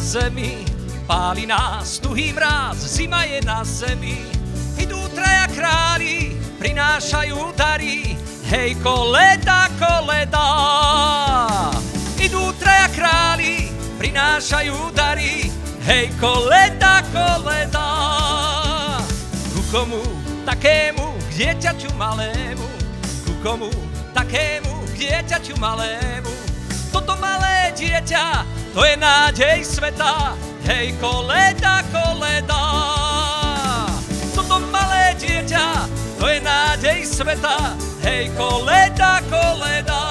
zemi, páli nás tuhý mráz, zima je na zemi. Idú traja králi, prinášajú dary, hej koleda, koleda. Idú traja králi, prinášajú dary, hej koleda, koleda. Ku komu takému k dieťaťu malému, ku komu takému k dieťaťu malému. Toto malé dieťa, to je nádej sveta, hej koleda, koleda. Toto malé dieťa, to je nádej sveta, hej koleda, koleda.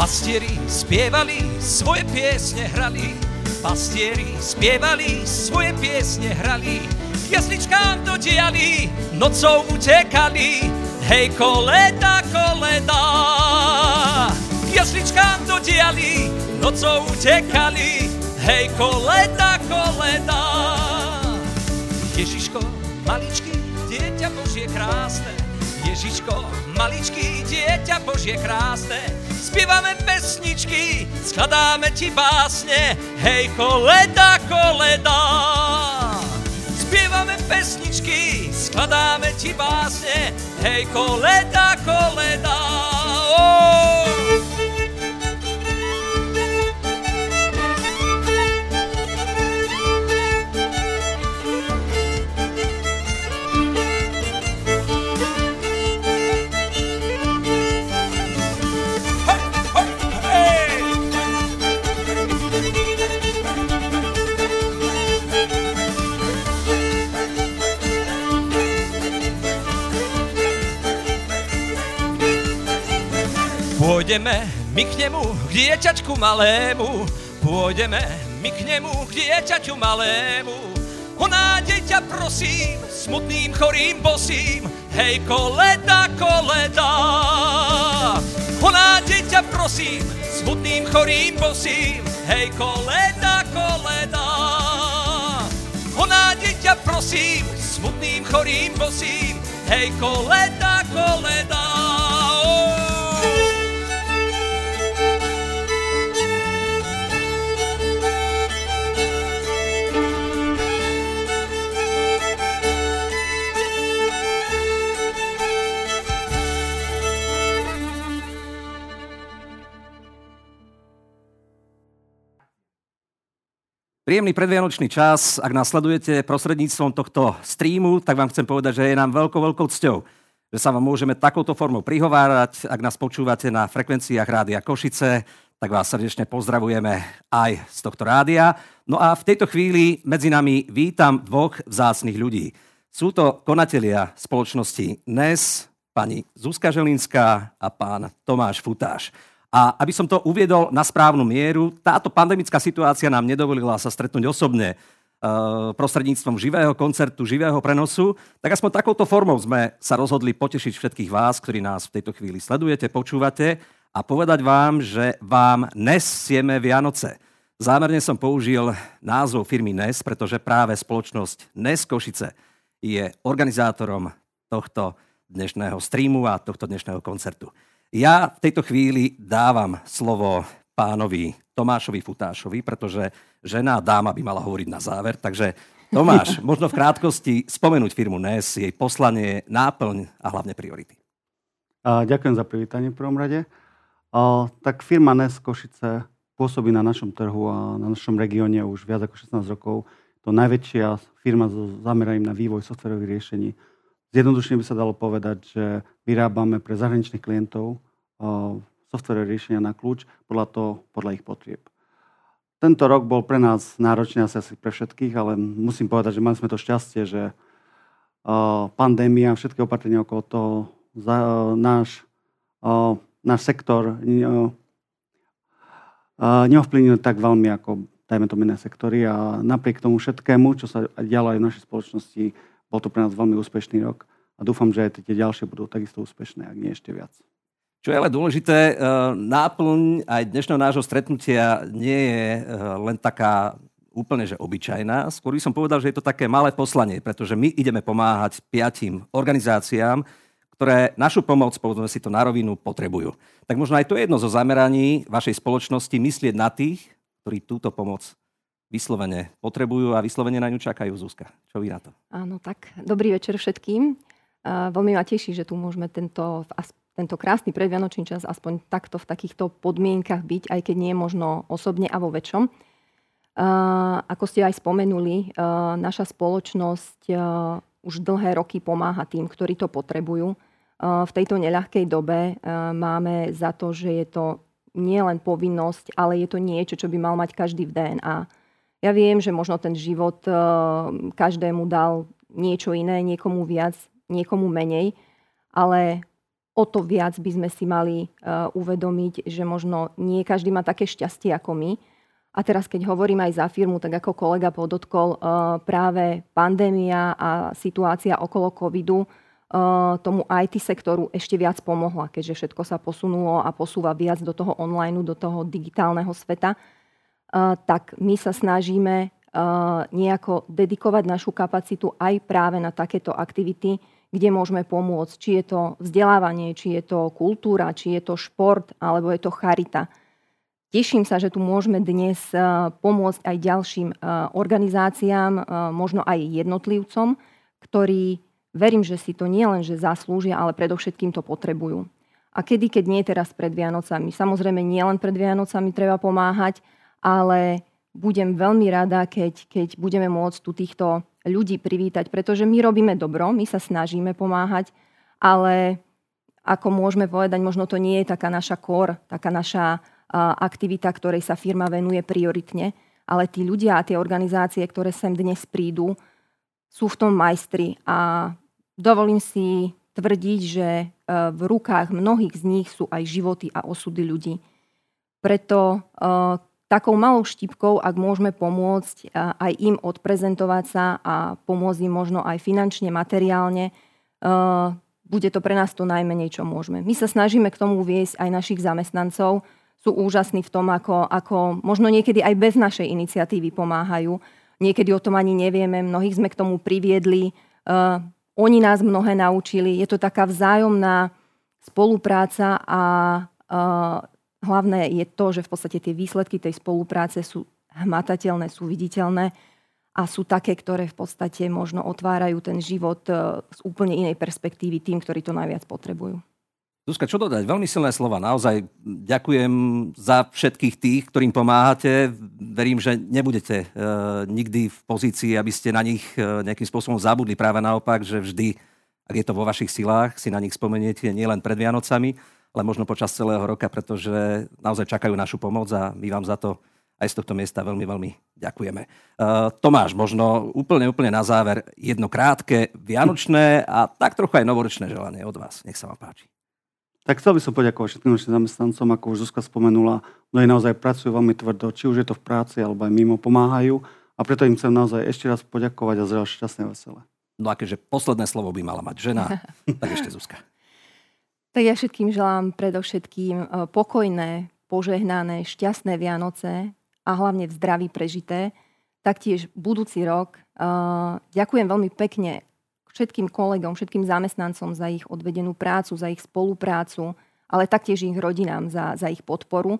Pastieri spievali, svoje piesne hrali, pastieri spievali, svoje piesne hrali, jasličkám to diali, nocou utekali, hej koleda, koleda. Jasličkám to diali, nocou utekali, hej koleda, koleda. Ježiško, maličký, dieťa Božie krásne, Ježiško, maličký, dieťa Božie krásne, spievame pesničky, skladáme ti básne, hej koleda, koleda. Spievame pesničky, skladáme ti básne, hej koleda, koleda. Oh! Pôjdeme my k nemu, k dieťačku malému, pôjdeme my k nemu, k dieťaťu malému. O nádej ťa prosím, smutným, chorým, bosým, hej koleda, koleda. O nádej ťa prosím, smutným, chorým, bosím, hej koleda, koleda. O nádej ťa prosím, smutným, chorým, bosím, hej koleda, koleda. Príjemný predvianočný čas. Ak nás sledujete prostredníctvom tohto streamu, tak vám chcem povedať, že je nám veľkou, veľkou cťou, že sa vám môžeme takouto formou prihovárať. Ak nás počúvate na frekvenciách Rádia Košice, tak vás srdečne pozdravujeme aj z tohto rádia. No a v tejto chvíli medzi nami vítam dvoch vzácných ľudí. Sú to konatelia spoločnosti NES, pani Zuzka Želinská a pán Tomáš Futáš. A aby som to uviedol na správnu mieru, táto pandemická situácia nám nedovolila sa stretnúť osobne uh, prostredníctvom živého koncertu, živého prenosu, tak aspoň takouto formou sme sa rozhodli potešiť všetkých vás, ktorí nás v tejto chvíli sledujete, počúvate a povedať vám, že vám nesieme Vianoce. Zámerne som použil názov firmy NES, pretože práve spoločnosť NES Košice je organizátorom tohto dnešného streamu a tohto dnešného koncertu. Ja v tejto chvíli dávam slovo pánovi Tomášovi Futášovi, pretože žena dáma by mala hovoriť na záver. Takže Tomáš, možno v krátkosti spomenúť firmu NES, jej poslanie, náplň a hlavne priority. A, ďakujem za privítanie v prvom rade. A, tak firma NES Košice pôsobí na našom trhu a na našom regióne už viac ako 16 rokov. To najväčšia firma so zameraním na vývoj softverových riešení Zjednodušene by sa dalo povedať, že vyrábame pre zahraničných klientov software riešenia na kľúč podľa, to, podľa ich potrieb. Tento rok bol pre nás náročný asi pre všetkých, ale musím povedať, že mali sme to šťastie, že pandémia a všetky opatrenia okolo toho, náš, náš sektor neovplyvnil tak veľmi ako dajme to iné sektory a napriek tomu všetkému, čo sa dialo aj v našej spoločnosti, bol to pre nás veľmi úspešný rok a dúfam, že aj tie ďalšie budú takisto úspešné, ak nie ešte viac. Čo je ale dôležité, náplň aj dnešného nášho stretnutia nie je len taká úplne že obyčajná. Skôr by som povedal, že je to také malé poslanie, pretože my ideme pomáhať piatim organizáciám, ktoré našu pomoc, povedzme si to na rovinu, potrebujú. Tak možno aj to je jedno zo zameraní vašej spoločnosti myslieť na tých, ktorí túto pomoc vyslovene potrebujú a vyslovene na ňu čakajú. Zúska, čo vy na to? Áno, tak dobrý večer všetkým. Veľmi ma teší, že tu môžeme tento, tento krásny predvianočný čas aspoň takto v takýchto podmienkach byť, aj keď nie je možno osobne a vo väčšom. Ako ste aj spomenuli, naša spoločnosť už dlhé roky pomáha tým, ktorí to potrebujú v tejto neľahkej dobe máme za to, že je to nie len povinnosť, ale je to niečo, čo by mal mať každý v DNA. Ja viem, že možno ten život každému dal niečo iné, niekomu viac, niekomu menej, ale o to viac by sme si mali uvedomiť, že možno nie každý má také šťastie ako my. A teraz, keď hovorím aj za firmu, tak ako kolega podotkol, práve pandémia a situácia okolo covidu Eh, tomu IT sektoru ešte viac pomohla, keďže všetko sa posunulo a posúva viac do toho online, do toho digitálneho sveta, tak my sa snažíme nejako dedikovať našu kapacitu aj práve na takéto aktivity, kde môžeme pomôcť. Či je to vzdelávanie, či je to kultúra, či je to šport, alebo je to charita. Teším sa, že tu môžeme dnes pomôcť aj ďalším organizáciám, možno aj jednotlivcom, ktorí Verím, že si to nie len, že zaslúžia, ale predovšetkým to potrebujú. A kedy, keď nie teraz pred Vianocami. Samozrejme, nie len pred Vianocami treba pomáhať, ale budem veľmi rada, keď, keď budeme môcť tu týchto ľudí privítať, pretože my robíme dobro, my sa snažíme pomáhať, ale ako môžeme povedať, možno to nie je taká naša kor, taká naša aktivita, ktorej sa firma venuje prioritne, ale tí ľudia a tie organizácie, ktoré sem dnes prídu, sú v tom majstri a dovolím si tvrdiť, že e, v rukách mnohých z nich sú aj životy a osudy ľudí. Preto e, takou malou štipkou, ak môžeme pomôcť e, aj im odprezentovať sa a pomôcť im možno aj finančne, materiálne, bude to pre nás to najmenej, čo môžeme. My sa snažíme k tomu viesť aj našich zamestnancov, sú úžasní v tom, ako, ako možno niekedy aj bez našej iniciatívy pomáhajú Niekedy o tom ani nevieme, mnohých sme k tomu priviedli. Uh, oni nás mnohé naučili. Je to taká vzájomná spolupráca a hlavné je to, že v podstate tie výsledky tej spolupráce sú hmatateľné, sú viditeľné a sú také, ktoré v podstate možno otvárajú ten život uh, z úplne inej perspektívy tým, ktorí to najviac potrebujú. Zuzka, čo dodať? Veľmi silné slova. Naozaj ďakujem za všetkých tých, ktorým pomáhate. Verím, že nebudete e, nikdy v pozícii, aby ste na nich e, nejakým spôsobom zabudli. Práve naopak, že vždy, ak je to vo vašich silách, si na nich spomeniete nielen pred Vianocami, ale možno počas celého roka, pretože naozaj čakajú našu pomoc a my vám za to aj z tohto miesta veľmi, veľmi ďakujeme. Uh, Tomáš, možno úplne, úplne na záver jedno krátke, vianočné a tak trochu aj novoročné želanie od vás. Nech sa vám páči. Tak chcel by som poďakovať všetkým našim zamestnancom, ako už Zuzka spomenula, mnohí naozaj pracujú veľmi tvrdo, či už je to v práci, alebo aj mimo pomáhajú. A preto im chcem naozaj ešte raz poďakovať a zrejme šťastné veselé. No a keďže posledné slovo by mala mať žena, tak ešte Zuzka. Tak ja všetkým želám predovšetkým e, pokojné, požehnané, šťastné Vianoce a hlavne v zdraví prežité. Taktiež budúci rok. E, ďakujem veľmi pekne všetkým kolegom, všetkým zamestnancom za ich odvedenú prácu, za ich spoluprácu, ale taktiež ich rodinám za, za ich podporu,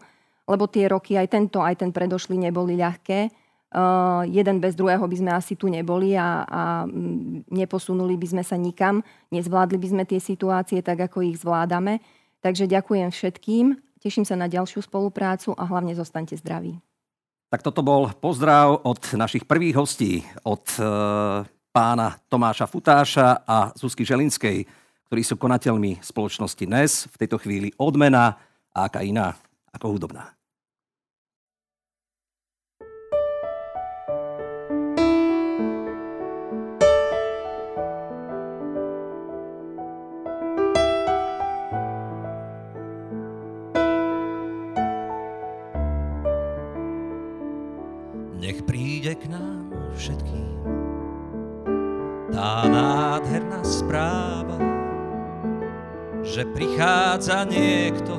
lebo tie roky, aj tento, aj ten predošli, neboli ľahké. Uh, jeden bez druhého by sme asi tu neboli a, a neposunuli by sme sa nikam, nezvládli by sme tie situácie tak, ako ich zvládame. Takže ďakujem všetkým, teším sa na ďalšiu spoluprácu a hlavne zostaňte zdraví. Tak toto bol pozdrav od našich prvých hostí, od uh pána Tomáša Futáša a Zuzky Želinskej, ktorí sú konateľmi spoločnosti NES, v tejto chvíli odmena a aká iná ako hudobná. Tá nádherná správa, že prichádza niekto,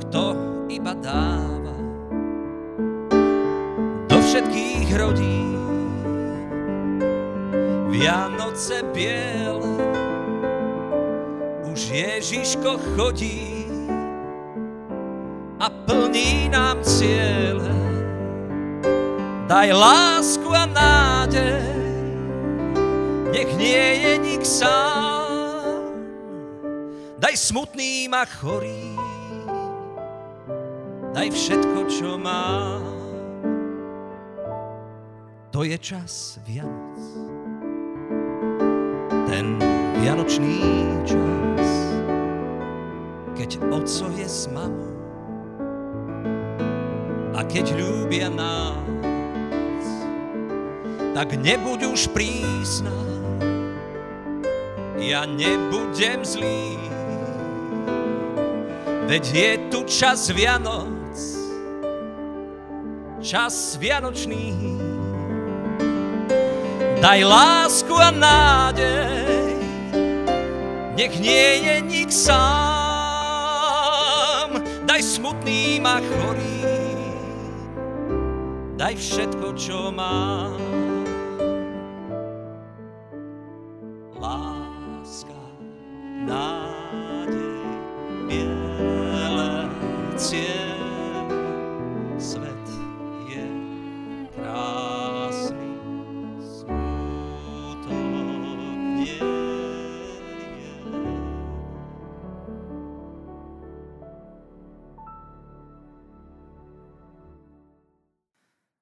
kto iba dáva do všetkých rodín Vianoce biele už Ježiško chodí a plní nám ciele. Daj lásku a nádej nech nie je nik sám daj smutným a chorým daj všetko, čo má. To je čas Vianoc. Ten vianočný čas, keď oco je s mamou a keď ľúbia nás, tak nebuď už prísna, ja nebudem zlý. Veď je tu čas Vianoc, čas vianočný. Daj lásku a nádej, nech nie je nik sám. Daj smutným a chorým, daj všetko, čo mám.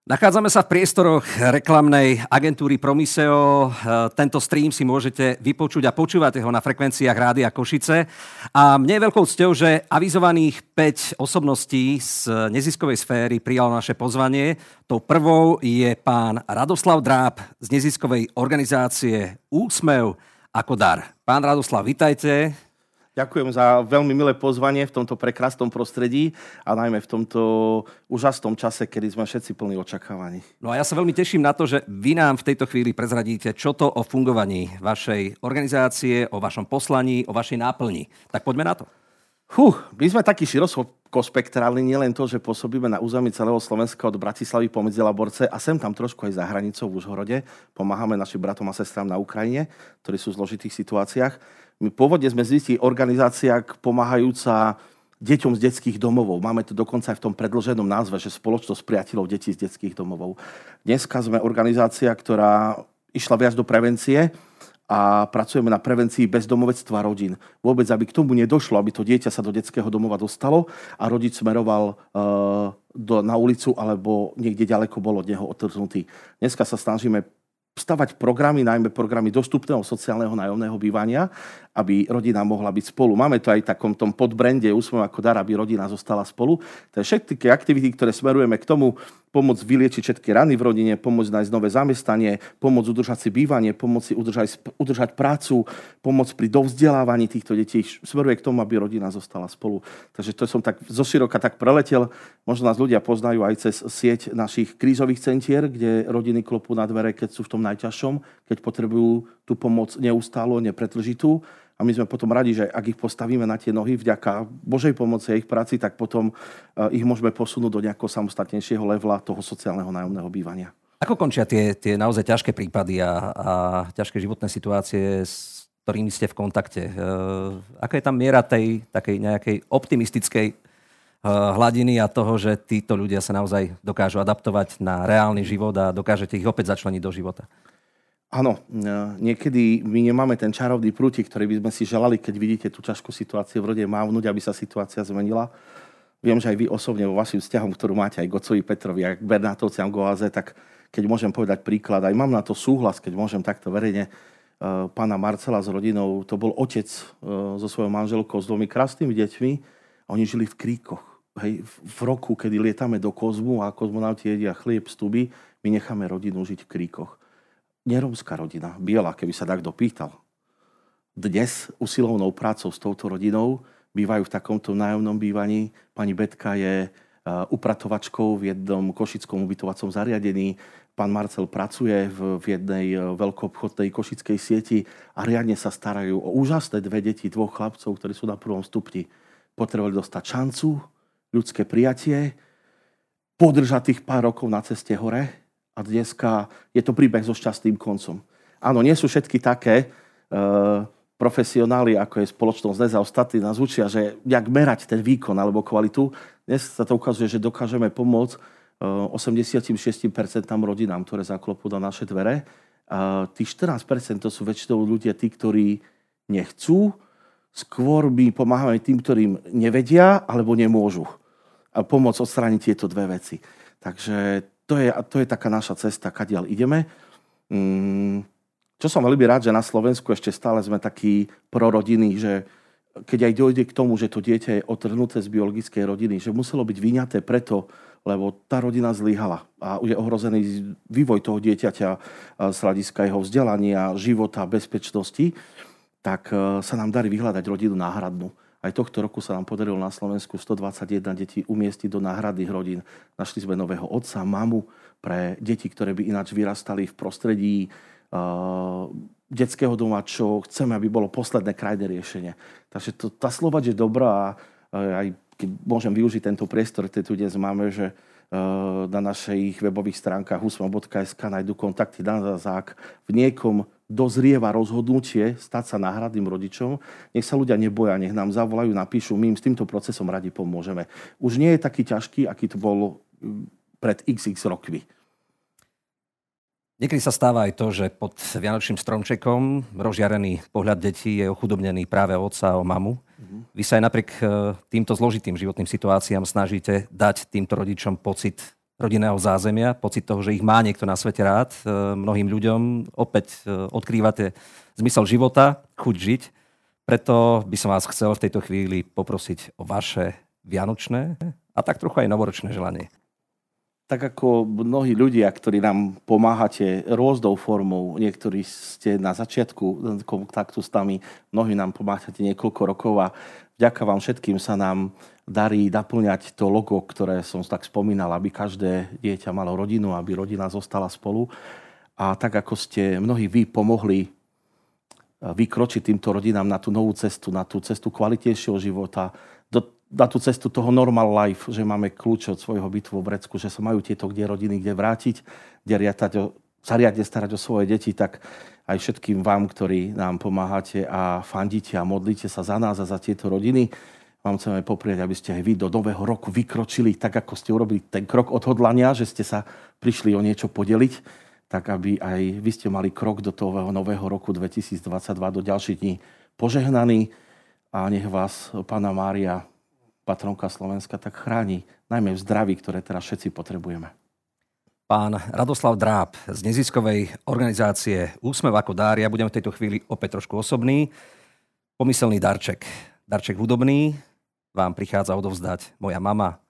Nachádzame sa v priestoroch reklamnej agentúry Promiseo. Tento stream si môžete vypočuť a počúvať ho na frekvenciách Rádia Košice. A mne je veľkou cťou, že avizovaných 5 osobností z neziskovej sféry prijalo naše pozvanie. Tou prvou je pán Radoslav Dráb z neziskovej organizácie Úsmev ako dar. Pán Radoslav, vitajte. Ďakujem za veľmi milé pozvanie v tomto prekrásnom prostredí a najmä v tomto úžasnom čase, kedy sme všetci plní očakávaní. No a ja sa veľmi teším na to, že vy nám v tejto chvíli prezradíte, čo to o fungovaní vašej organizácie, o vašom poslaní, o vašej náplni. Tak poďme na to. Huh, my sme takí širokospektrálni, nielen to, že pôsobíme na území celého Slovenska od Bratislavy po Medzilaborce a sem tam trošku aj za hranicou v Užhorode. Pomáhame našim bratom a sestrám na Ukrajine, ktorí sú v zložitých situáciách my pôvodne sme zistili organizácia pomáhajúca deťom z detských domovov. Máme to dokonca aj v tom predloženom názve, že spoločnosť priateľov detí z detských domovov. Dneska sme organizácia, ktorá išla viac do prevencie a pracujeme na prevencii bezdomovectva rodín. Vôbec, aby k tomu nedošlo, aby to dieťa sa do detského domova dostalo a rodič smeroval uh, do, na ulicu alebo niekde ďaleko bol od neho otrhnutý. Dneska sa snažíme stavať programy, najmä programy dostupného sociálneho nájomného bývania, aby rodina mohla byť spolu. Máme to aj v takom tom podbrende Úsmev ako dar, aby rodina zostala spolu. To je všetky aktivity, ktoré smerujeme k tomu, pomôcť vyliečiť všetky rany v rodine, pomôcť nájsť nové zamestnanie, pomôcť udržať si bývanie, pomôcť si udržať, udržať prácu, pomôcť pri dovzdelávaní týchto detí. Smeruje k tomu, aby rodina zostala spolu. Takže to som tak zoširoka tak preletel. Možno nás ľudia poznajú aj cez sieť našich krízových centier, kde rodiny klopú na dvere, keď sú v tom najťažšom, keď potrebujú tú pomoc neustálo, nepretržitú a my sme potom radi, že ak ich postavíme na tie nohy vďaka Božej pomoci a ich práci, tak potom eh, ich môžeme posunúť do nejakého samostatnejšieho levela toho sociálneho nájomného bývania. Ako končia tie, tie naozaj ťažké prípady a, a ťažké životné situácie, s ktorými ste v kontakte? E, aká je tam miera tej takej nejakej optimistickej e, hladiny a toho, že títo ľudia sa naozaj dokážu adaptovať na reálny život a dokážete ich opäť začleniť do života? Áno, e, niekedy my nemáme ten čarovný prútik, ktorý by sme si želali, keď vidíte tú ťažkú situáciu v rode, mávnuť, aby sa situácia zmenila. Viem, že aj vy osobne vo vašim vzťahom, ktorú máte aj Gocovi Petrovi, aj k Bernátovciam Goaze, tak keď môžem povedať príklad, aj mám na to súhlas, keď môžem takto verejne, e, pána Marcela s rodinou, to bol otec e, so svojou manželkou s dvomi krásnymi deťmi a oni žili v kríkoch. Hej, v roku, kedy lietame do kozmu a kozmonauti jedia chlieb z tuby, my necháme rodinu žiť v kríkoch neromská rodina, biela, keby sa tak dopýtal. Dnes usilovnou prácou s touto rodinou bývajú v takomto nájomnom bývaní. Pani Betka je upratovačkou v jednom košickom ubytovacom zariadení. Pán Marcel pracuje v, v jednej veľkoobchodnej košickej sieti a riadne sa starajú o úžasné dve deti, dvoch chlapcov, ktorí sú na prvom stupni. Potrebovali dostať šancu, ľudské prijatie, podržať tých pár rokov na ceste hore a dneska je to príbeh so šťastným koncom. Áno, nie sú všetky také, uh, profesionáli, ako je spoločnosť NES a ostatní nás učia, že jak merať ten výkon alebo kvalitu. Dnes sa to ukazuje, že dokážeme pomôcť 86% rodinám, ktoré zaklopú na naše dvere. A tých 14% to sú väčšinou ľudia, tí, ktorí nechcú, skôr my pomáhame tým, ktorým nevedia alebo nemôžu. Pomôcť odstrániť tieto dve veci. Takže to je, to je taká naša cesta, kadiaľ ideme. Mm, čo som veľmi rád, že na Slovensku ešte stále sme takí prorodiny, že keď aj dojde k tomu, že to dieťa je otrhnuté z biologickej rodiny, že muselo byť vyňaté preto, lebo tá rodina zlyhala a je ohrozený vývoj toho dieťaťa z hľadiska jeho vzdelania, života, bezpečnosti, tak e, sa nám darí vyhľadať rodinu náhradnú. Aj tohto roku sa nám podarilo na Slovensku 121 detí umiestniť do náhradných rodín. Našli sme nového otca, mamu pre deti, ktoré by ináč vyrastali v prostredí detského doma, čo chceme, aby bolo posledné krajné riešenie. Takže to, tá Slovač je dobrá a aj keď môžem využiť tento priestor, ktorý tu dnes máme, že na našich webových stránkach usmo.sk nájdu kontakty na zázák. V niekom dozrieva rozhodnutie stať sa náhradným rodičom. Nech sa ľudia neboja, nech nám zavolajú, napíšu, my im s týmto procesom radi pomôžeme. Už nie je taký ťažký, aký to bol pred xx rokmi. Niekedy sa stáva aj to, že pod Vianočným stromčekom rozžiarený pohľad detí je ochudobnený práve o a o mamu. Mm-hmm. Vy sa aj napriek e, týmto zložitým životným situáciám snažíte dať týmto rodičom pocit rodinného zázemia, pocit toho, že ich má niekto na svete rád. E, mnohým ľuďom opäť e, odkrývate zmysel života, chuť žiť. Preto by som vás chcel v tejto chvíli poprosiť o vaše vianočné a tak trochu aj novoročné želanie tak ako mnohí ľudia, ktorí nám pomáhate rôznou formou, niektorí ste na začiatku kontaktu s nami, mnohí nám pomáhate niekoľko rokov a vďaka vám všetkým sa nám darí naplňať to logo, ktoré som tak spomínal, aby každé dieťa malo rodinu, aby rodina zostala spolu. A tak ako ste mnohí vy pomohli eh, vykročiť týmto rodinám na tú novú cestu, na tú cestu kvalitnejšieho života, na tú cestu toho normal life, že máme kľúče od svojho bytu vo Vrecku, že sa majú tieto kde rodiny kde vrátiť, kde riatať o, sa riadne starať o svoje deti, tak aj všetkým vám, ktorí nám pomáhate a fandíte a modlíte sa za nás a za tieto rodiny, vám chceme poprieť, aby ste aj vy do nového roku vykročili tak, ako ste urobili ten krok odhodlania, že ste sa prišli o niečo podeliť, tak aby aj vy ste mali krok do toho nového roku 2022, do ďalších dní požehnaný. A nech vás Pána Mária patronka Slovenska, tak chráni najmä v zdraví, ktoré teraz všetci potrebujeme. Pán Radoslav Dráb z neziskovej organizácie Úsmev ako dár. Ja budem v tejto chvíli opäť trošku osobný. Pomyselný darček. Darček hudobný vám prichádza odovzdať moja mama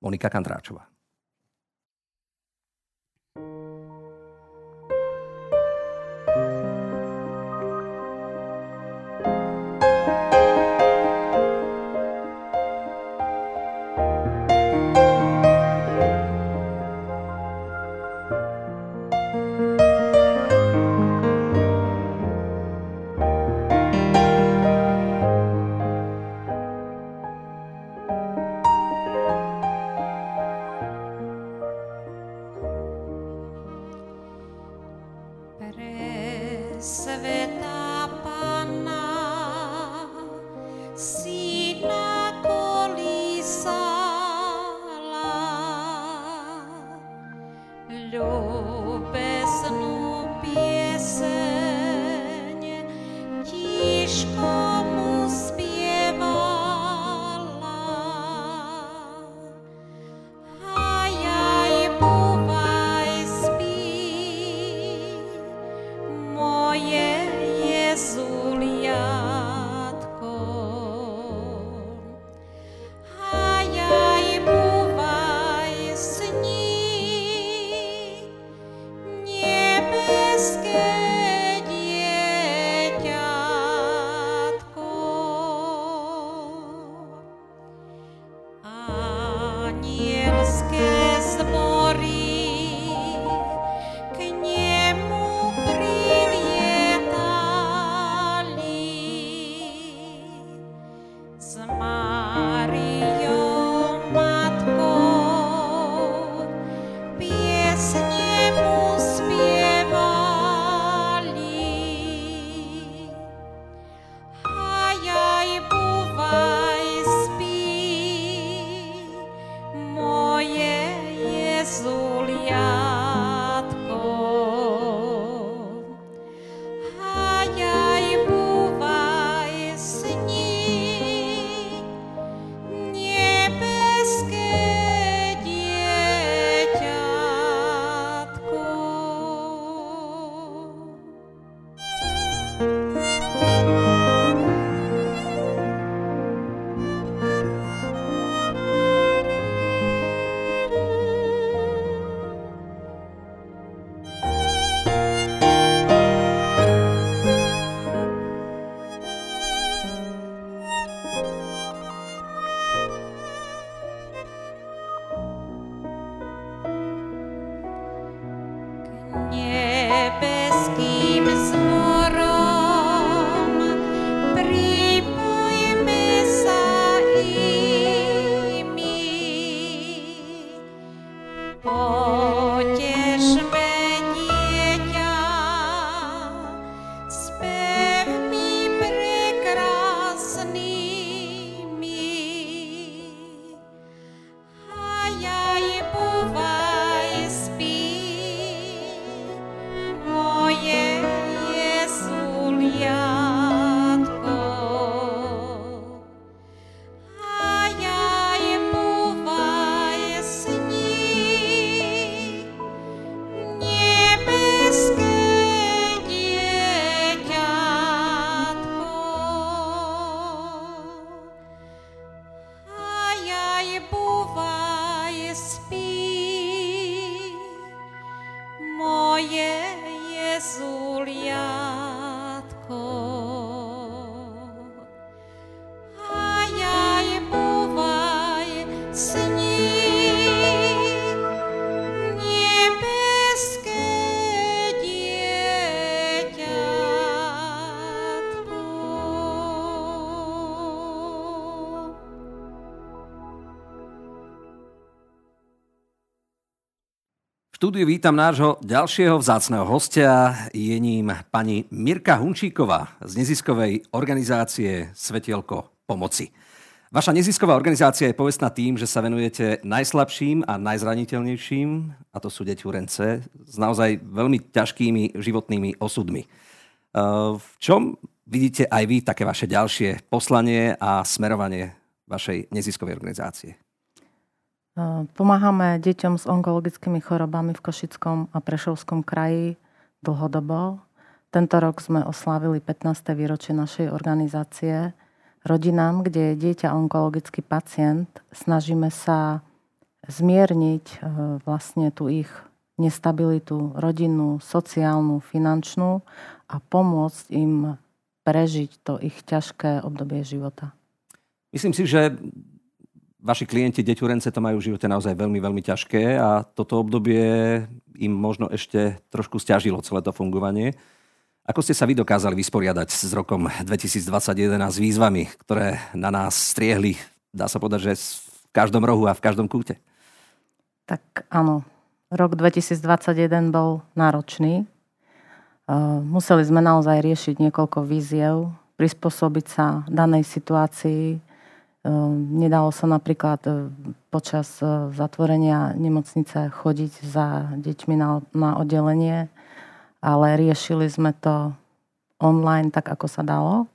Monika Kandráčová. Štúdiu vítam nášho ďalšieho vzácného hostia. Je ním pani Mirka Hunčíková z neziskovej organizácie Svetielko pomoci. Vaša nezisková organizácia je povestná tým, že sa venujete najslabším a najzraniteľnejším, a to sú deťurence, s naozaj veľmi ťažkými životnými osudmi. V čom vidíte aj vy také vaše ďalšie poslanie a smerovanie vašej neziskovej organizácie? Pomáhame deťom s onkologickými chorobami v Košickom a Prešovskom kraji dlhodobo. Tento rok sme oslávili 15. výročie našej organizácie. Rodinám, kde je dieťa onkologický pacient, snažíme sa zmierniť e, vlastne tú ich nestabilitu rodinnú, sociálnu, finančnú a pomôcť im prežiť to ich ťažké obdobie života. Myslím si, že vaši klienti, deťurence to majú v živote naozaj veľmi, veľmi ťažké a toto obdobie im možno ešte trošku stiažilo celé to fungovanie. Ako ste sa vy dokázali vysporiadať s rokom 2021 a s výzvami, ktoré na nás striehli, dá sa povedať, že v každom rohu a v každom kúte? Tak áno, rok 2021 bol náročný. Museli sme naozaj riešiť niekoľko víziev, prispôsobiť sa danej situácii, nedalo sa napríklad e, počas e, zatvorenia nemocnice chodiť za deťmi na, na oddelenie, ale riešili sme to online tak, ako sa dalo.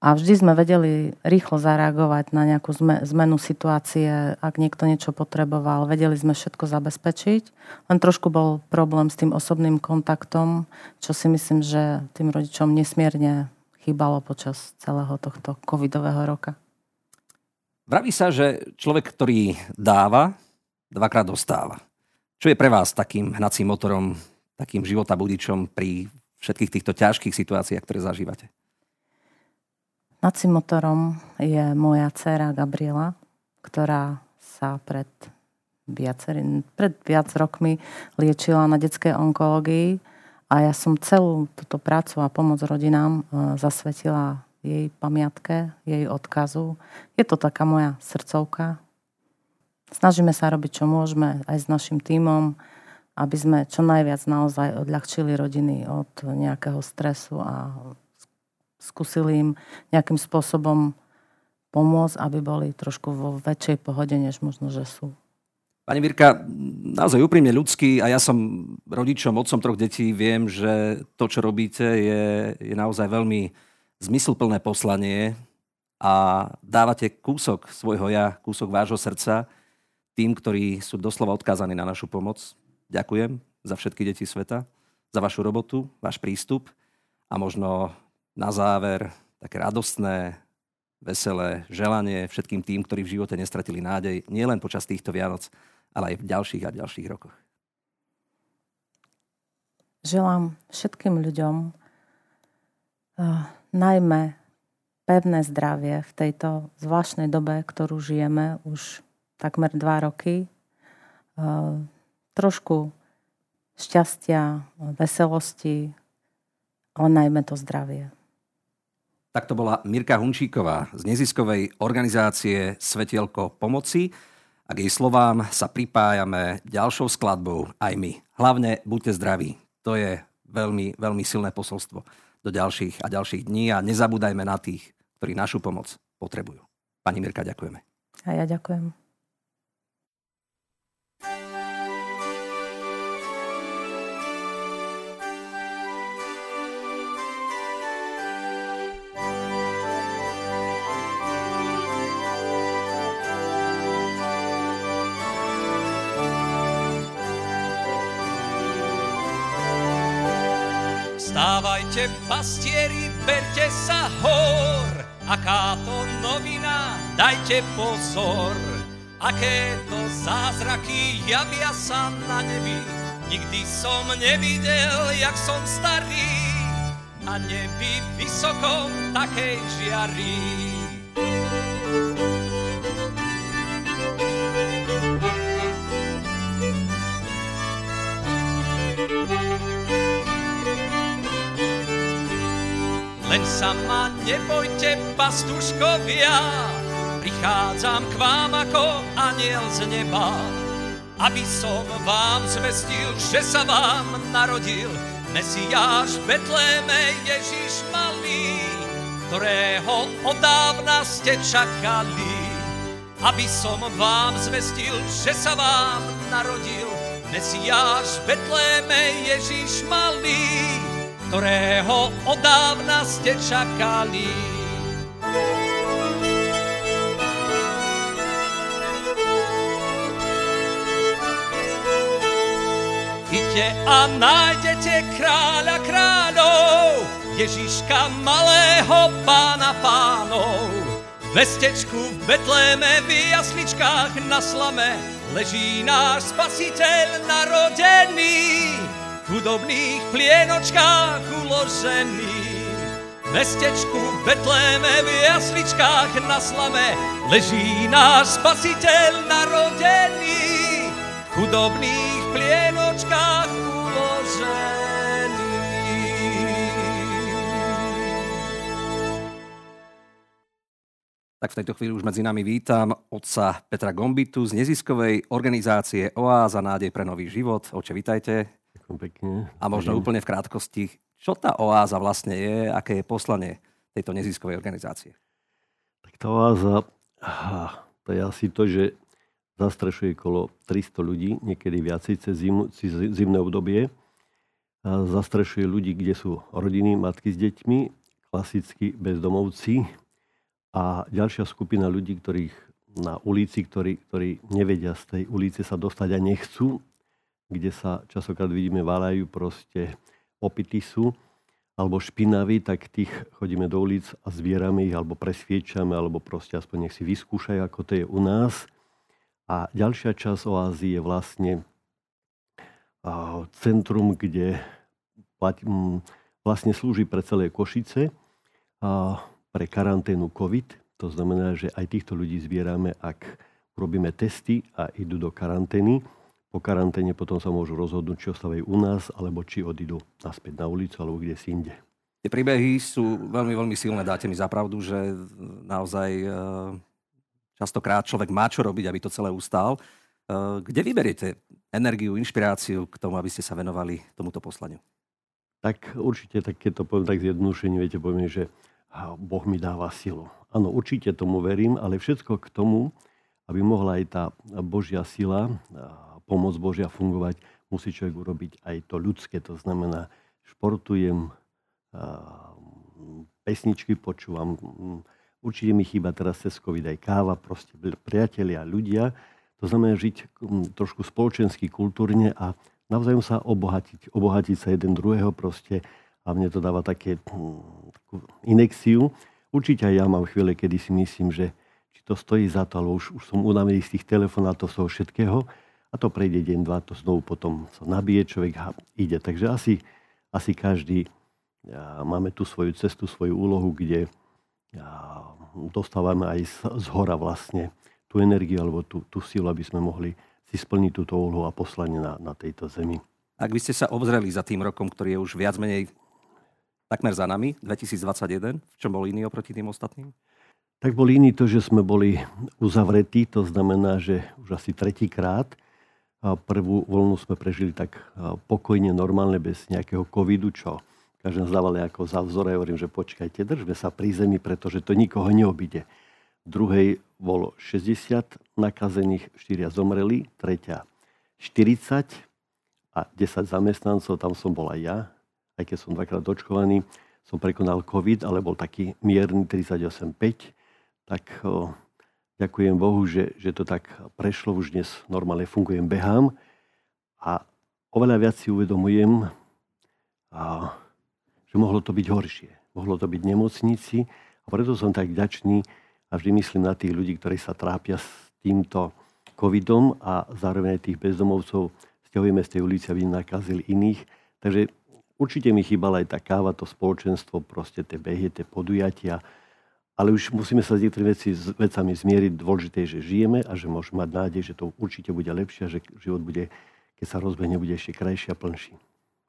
A vždy sme vedeli rýchlo zareagovať na nejakú zmenu situácie, ak niekto niečo potreboval. Vedeli sme všetko zabezpečiť. Len trošku bol problém s tým osobným kontaktom, čo si myslím, že tým rodičom nesmierne chýbalo počas celého tohto covidového roka. Vraví sa, že človek, ktorý dáva, dvakrát dostáva. Čo je pre vás takým hnacím motorom, takým života budičom pri všetkých týchto ťažkých situáciách, ktoré zažívate? Hnacím motorom je moja dcéra Gabriela, ktorá sa pred, viacerý, pred viac rokmi liečila na detskej onkológii a ja som celú túto prácu a pomoc rodinám e, zasvetila jej pamiatke, jej odkazu. Je to taká moja srdcovka. Snažíme sa robiť, čo môžeme aj s našim tímom, aby sme čo najviac naozaj odľahčili rodiny od nejakého stresu a skúsili im nejakým spôsobom pomôcť, aby boli trošku vo väčšej pohode, než možno, že sú. Pani Mirka, naozaj úprimne ľudský a ja som rodičom, otcom troch detí, viem, že to, čo robíte, je, je naozaj veľmi zmysluplné poslanie a dávate kúsok svojho ja, kúsok vášho srdca tým, ktorí sú doslova odkázaní na našu pomoc. Ďakujem za všetky deti sveta, za vašu robotu, váš prístup a možno na záver také radostné, veselé želanie všetkým tým, ktorí v živote nestratili nádej, nielen počas týchto Vianoc, ale aj v ďalších a ďalších rokoch. Želám všetkým ľuďom uh, najmä pevné zdravie v tejto zvláštnej dobe, ktorú žijeme už takmer dva roky. Trošku šťastia, veselosti, ale najmä to zdravie. Tak to bola Mirka Hunčíková z neziskovej organizácie Svetielko pomoci. A k jej slovám sa pripájame ďalšou skladbou aj my. Hlavne buďte zdraví. To je veľmi, veľmi silné posolstvo do ďalších a ďalších dní a nezabúdajme na tých, ktorí našu pomoc potrebujú. Pani Mirka, ďakujeme. A ja ďakujem. Vstávajte, pastieri, berte sa hor, aká to novina, dajte pozor. aké to zázraky javia sa na nebi. Nikdy som nevidel, jak som starý, a nebi vysokom takej žiari. Len sa ma nebojte, pastuškovia, prichádzam k vám ako aniel z neba, aby som vám zvestil, že sa vám narodil Mesiáš v Betléme Ježiš malý, ktorého od dávna ste čakali. Aby som vám zvestil, že sa vám narodil Mesiáš v Betléme Ježiš malý, ktorého od dávna ste čakali. Idte a nájdete kráľa kráľov, Ježiška malého pána pánov. V mestečku v Betléme v jasličkách na slame leží náš spasiteľ narodený chudobných plienočkách uložený. V mestečku Betléme v jasličkách na slame leží náš spasiteľ narodený. V chudobných plienočkách uložený. Tak v tejto chvíli už medzi nami vítam otca Petra Gombitu z neziskovej organizácie Oáza nádej pre nový život. Oče, vítajte. Ďakujem pekne. A možno úplne v krátkosti, čo tá oáza vlastne je, aké je poslanie tejto neziskovej organizácie? Tak tá oáza, to je asi to, že zastrešuje kolo 300 ľudí, niekedy viacej cez, zimu, cez zimné obdobie. A zastrešuje ľudí, kde sú rodiny, matky s deťmi, klasicky bezdomovci a ďalšia skupina ľudí, ktorých na ulici, ktorí, ktorí nevedia z tej ulice sa dostať a nechcú, kde sa časokrát vidíme váľajú, proste opity sú, alebo špinaví, tak tých chodíme do ulic a zbierame ich, alebo presviečame, alebo proste aspoň nech si vyskúšajú, ako to je u nás. A ďalšia časť oázy je vlastne centrum, kde vlastne slúži pre celé Košice pre karanténu COVID. To znamená, že aj týchto ľudí zbierame, ak robíme testy a idú do karantény po karanténe potom sa môžu rozhodnúť, či ostávajú u nás, alebo či odídu naspäť na ulicu, alebo kde si inde. Tie príbehy sú veľmi, veľmi silné. Dáte mi zapravdu, že naozaj e, častokrát človek má čo robiť, aby to celé ustál. E, kde vyberiete energiu, inšpiráciu k tomu, aby ste sa venovali tomuto poslaniu? Tak určite, tak keď to poviem tak zjednúšenie, viete, poviem, že Boh mi dáva silu. Áno, určite tomu verím, ale všetko k tomu, aby mohla aj tá Božia sila pomoc Božia fungovať, musí človek urobiť aj to ľudské. To znamená, športujem, pesničky počúvam. Určite mi chýba teraz cez COVID aj káva, proste priatelia, ľudia. To znamená žiť trošku spoločensky, kultúrne a navzájom sa obohatiť. Obohatiť sa jeden druhého proste a mne to dáva také, takú inexiu. Určite aj ja mám chvíle, kedy si myslím, že či to stojí za to, ale už, už som unavený z tých telefonátov, z toho všetkého a to prejde deň, dva, to znovu potom sa nabije človek a ide. Takže asi, asi každý máme tu svoju cestu, svoju úlohu, kde dostávame aj z hora vlastne tú energiu alebo tú, tú silu, aby sme mohli si splniť túto úlohu a poslanie na, na tejto zemi. Ak by ste sa obzreli za tým rokom, ktorý je už viac menej takmer za nami, 2021, v čom bol iný oproti tým ostatným? Tak bol iný to, že sme boli uzavretí, to znamená, že už asi tretíkrát Prvú voľnu sme prežili tak pokojne, normálne, bez nejakého covidu, čo každý nás dávali ako za vzor. Ja hovorím, že počkajte, držme sa pri zemi, pretože to nikoho neobide. Druhej bolo 60 nakazených, 4 zomreli, tretia 40 a 10 zamestnancov, tam som bol aj ja, aj keď som dvakrát dočkovaný, som prekonal COVID, ale bol taký mierny 38,5, tak Ďakujem Bohu, že, že to tak prešlo, už dnes normálne fungujem, behám a oveľa viac si uvedomujem, a, že mohlo to byť horšie. Mohlo to byť nemocnici a preto som tak vďačný a vždy myslím na tých ľudí, ktorí sa trápia s týmto covidom a zároveň aj tých bezdomovcov stiahujeme z tej ulice, aby nakazili iných. Takže určite mi chýbala aj tá káva, to spoločenstvo, proste tie behy, tie podujatia. Ale už musíme sa s niektorými veci, s vecami zmieriť. Dôležité je, že žijeme a že môžeme mať nádej, že to určite bude lepšie a že život bude, keď sa rozbehne, bude ešte krajší a plnší.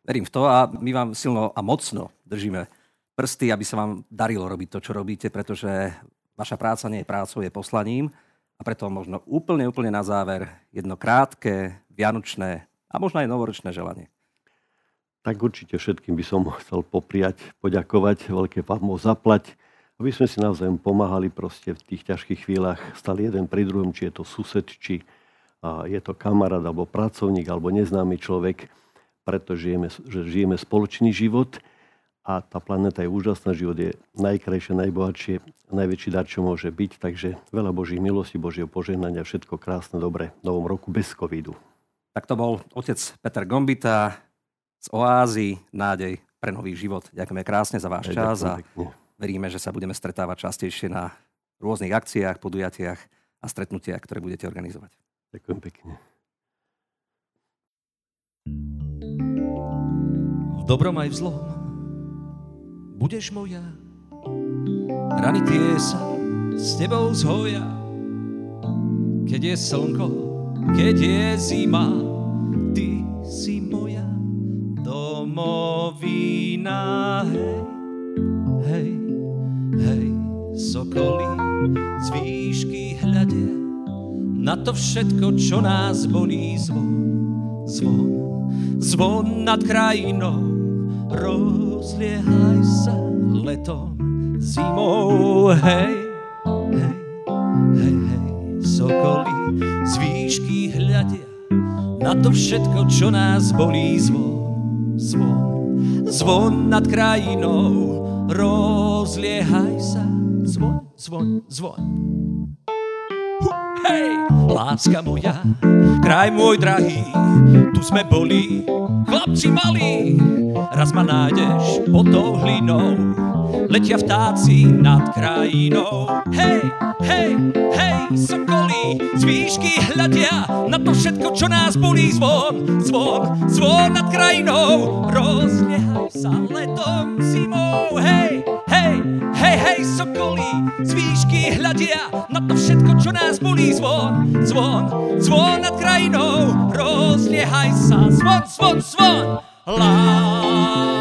Verím v to a my vám silno a mocno držíme prsty, aby sa vám darilo robiť to, čo robíte, pretože vaša práca nie je prácou, je poslaním. A preto možno úplne, úplne na záver jedno krátke, vianočné a možno aj novoročné želanie. Tak určite všetkým by som chcel popriať, poďakovať, veľké vám zaplať, aby sme si navzájom pomáhali proste v tých ťažkých chvíľach, stali jeden pri druhom, či je to sused, či je to kamarát, alebo pracovník, alebo neznámy človek, pretože žijeme, že žijeme spoločný život a tá planéta je úžasná, život je najkrajšie, najbohatšie, najväčší dar, čo môže byť, takže veľa Božích milostí, Božieho požehnania, všetko krásne, dobre v novom roku bez covidu. Tak to bol otec Peter Gombita z Oázy, nádej pre nový život. Ďakujeme krásne za váš čas a veríme, že sa budeme stretávať častejšie na rôznych akciách, podujatiach a stretnutiach, ktoré budete organizovať. Ďakujem pekne. V dobrom aj v zlom budeš moja. Rany tie sa s tebou zhoja. Keď je slnko, keď je zima, ty si moja domovina. Hej, hej, hej, sokoly z výšky hľadia na to všetko, čo nás bolí zvon, zvon, zvon nad krajinou. Rozliehaj sa letom, zimou, hej, hej, hej, hej, sokoly z výšky hľadia na to všetko, čo nás bolí zvon, zvon, zvon nad krajinou, rozliehaj sa, zvon, zvon, zvon. Hej, láska moja, kraj môj drahý, tu sme boli, chlapci malí, raz ma nájdeš pod tou hlinou, letia vtáci nad krajinou. Hej, hej, hej, sokolí, z výšky hľadia na to všetko, čo nás bolí zvon, zvon, zvon nad krajinou, rozliehaj sa letom zimou. Hej, hej, hej, sokolí, z výšky hľadia na to všetko, čo nás bolí. Zvon, zvon, zvon nad krajinou, rozliehaj sa, zvon, zvon, zvon. La,